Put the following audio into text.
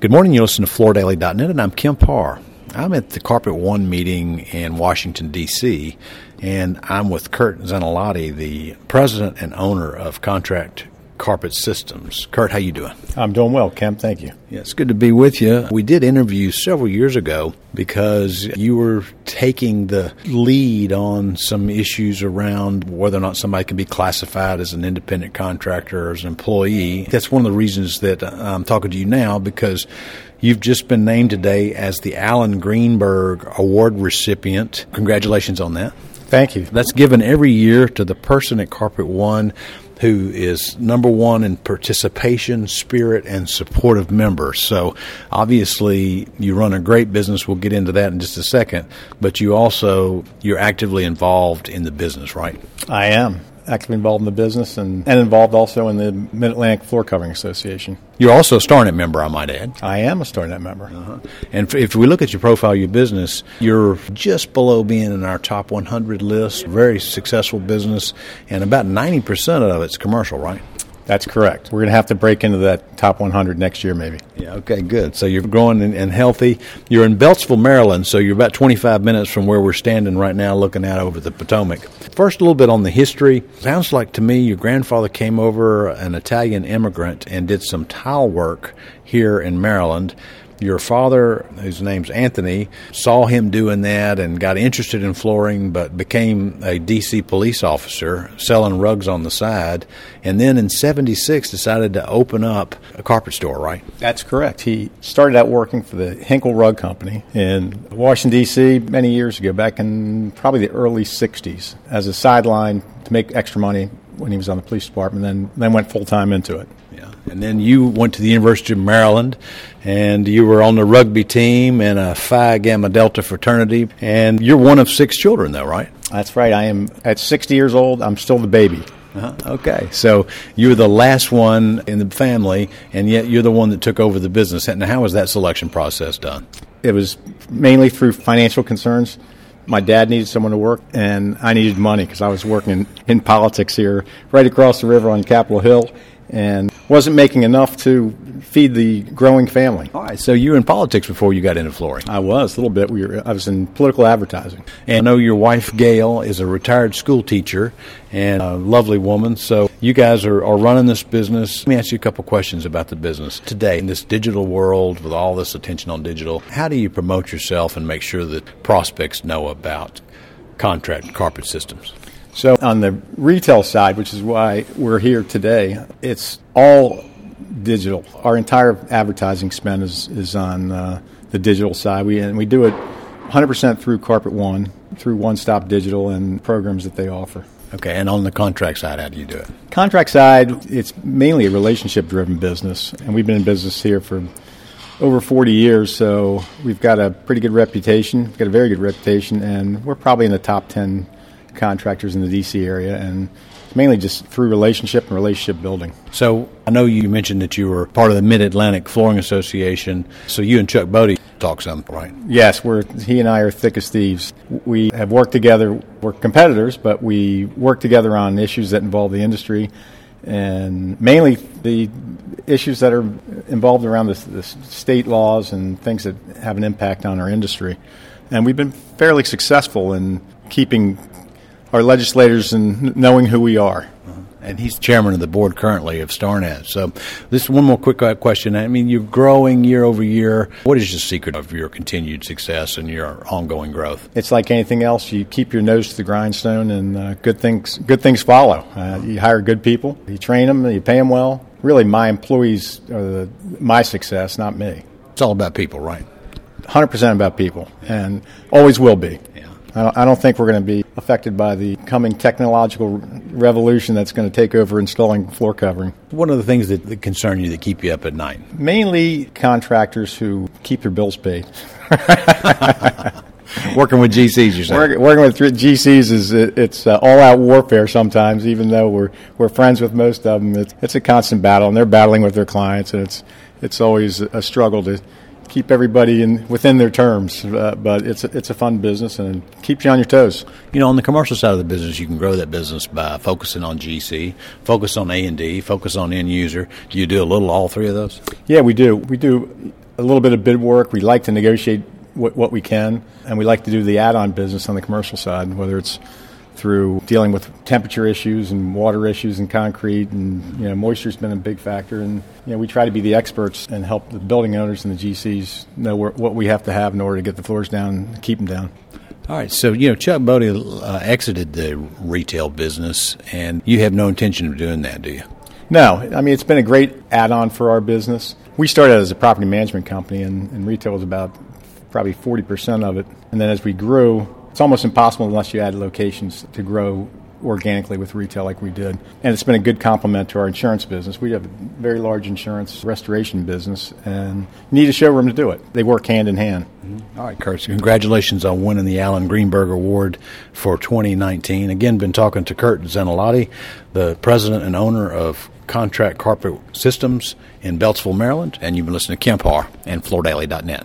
Good morning. You listen to FloorDaily.net, and I'm Kemp Harr. I'm at the Carpet One meeting in Washington, D.C., and I'm with Kurt Zanolotti, the president and owner of Contract Carpet Systems. Kurt, how you doing? I'm doing well, Kemp. Thank you. Yeah, it's good to be with you. We did interview several years ago because you were taking the lead on some issues around whether or not somebody can be classified as an independent contractor or as an employee. That's one of the reasons that uh, I'm talking to you now because You've just been named today as the Alan Greenberg Award recipient. Congratulations on that. Thank you. That's given every year to the person at Carpet One who is number one in participation, spirit, and supportive members. So obviously, you run a great business. We'll get into that in just a second. But you also you're actively involved in the business, right? I am actively involved in the business and, and involved also in the Mid Atlantic Floor Covering Association. You're also a StarNet member, I might add. I am a StarNet member. Uh-huh. And if we look at your profile, your business, you're just below being in our top 100 list. Very successful business, and about 90% of it's commercial, right? That's correct. We're going to have to break into that top 100 next year, maybe. Yeah, okay, good. So you're growing and, healthy. You're in Beltsville, Maryland, so you're about 25 minutes from where we're standing right now looking out over the Potomac. First, a little bit on the history. Sounds like to me your grandfather came over, an Italian immigrant, and did some tile work here in Maryland your father, whose name's Anthony, saw him doing that and got interested in flooring, but became a D.C. police officer selling rugs on the side. And then in 76 decided to open up a carpet store, right? That's correct. He started out working for the Hinkle Rug Company in Washington, D.C. many years ago, back in probably the early 60s, as a sideline to make extra money when he was on the police department, then, then went full time into it. Yeah. And then you went to the University of Maryland, and you were on the rugby team in a Phi Gamma Delta fraternity, and you're one of six children, though, right? That's right. I am at 60 years old. I'm still the baby. Uh-huh. Okay, so you're the last one in the family, and yet you're the one that took over the business. And how was that selection process done? It was mainly through financial concerns. My dad needed someone to work, and I needed money because I was working in, in politics here, right across the river on Capitol Hill and wasn't making enough to feed the growing family. All right, so you were in politics before you got into flooring. I was a little bit. We were, I was in political advertising. And I know your wife Gail is a retired school teacher and a lovely woman. So you guys are, are running this business. Let me ask you a couple questions about the business today in this digital world with all this attention on digital. How do you promote yourself and make sure that prospects know about contract carpet systems? So, on the retail side, which is why we're here today, it's all digital. Our entire advertising spend is, is on uh, the digital side. We, and we do it 100% through Carpet One, through One Stop Digital and programs that they offer. Okay, and on the contract side, how do you do it? Contract side, it's mainly a relationship driven business, and we've been in business here for over 40 years, so we've got a pretty good reputation, we've got a very good reputation, and we're probably in the top 10 contractors in the DC area, and mainly just through relationship and relationship building. So I know you mentioned that you were part of the Mid Atlantic Flooring Association. So you and Chuck Bodie talk some, right? Yes, we're he and I are thick as thieves. We have worked together. We're competitors, but we work together on issues that involve the industry, and mainly the issues that are involved around the, the state laws and things that have an impact on our industry. And we've been fairly successful in keeping our legislators and knowing who we are. Uh-huh. And he's chairman of the board currently of StarNet. So, this one more quick uh, question. I mean, you're growing year over year. What is the secret of your continued success and your ongoing growth? It's like anything else. You keep your nose to the grindstone, and uh, good things good things follow. Uh, you hire good people, you train them, you pay them well. Really, my employees are the, my success, not me. It's all about people, right? 100% about people, and always will be. I don't think we're going to be affected by the coming technological revolution that's going to take over installing floor covering. What are the things that, that concern you that keep you up at night? Mainly contractors who keep their bills paid. working with GCs, you Working, working with GCs is it's uh, all out warfare sometimes. Even though we're we're friends with most of them, it's, it's a constant battle, and they're battling with their clients, and it's it's always a struggle to keep everybody in within their terms. Uh, but it's a, it's a fun business and keeps you on your toes. You know, on the commercial side of the business, you can grow that business by focusing on GC, focus on A and D, focus on end user. Do you do a little all three of those? Yeah, we do. We do a little bit of bid work. We like to negotiate what, what we can, and we like to do the add-on business on the commercial side, whether it's through dealing with temperature issues and water issues and concrete and you know moisture's been a big factor and you know we try to be the experts and help the building owners and the GCs know what we have to have in order to get the floors down and keep them down. All right, so you know Chuck Bodie uh, exited the retail business, and you have no intention of doing that, do you? No, I mean it's been a great add-on for our business. We started as a property management company, and, and retail was about probably 40% of it. And then as we grew, it's almost impossible unless you add locations to grow organically with retail like we did. And it's been a good complement to our insurance business. We have a very large insurance restoration business and need a showroom to do it. They work hand in hand. Mm-hmm. All right, Kurt. So congratulations on winning the Alan Greenberg Award for 2019. Again, been talking to Kurt Zanolotti, the president and owner of Contract Carpet Systems in Beltsville, Maryland. And you've been listening to Kemp Harr and FloorDaily.net.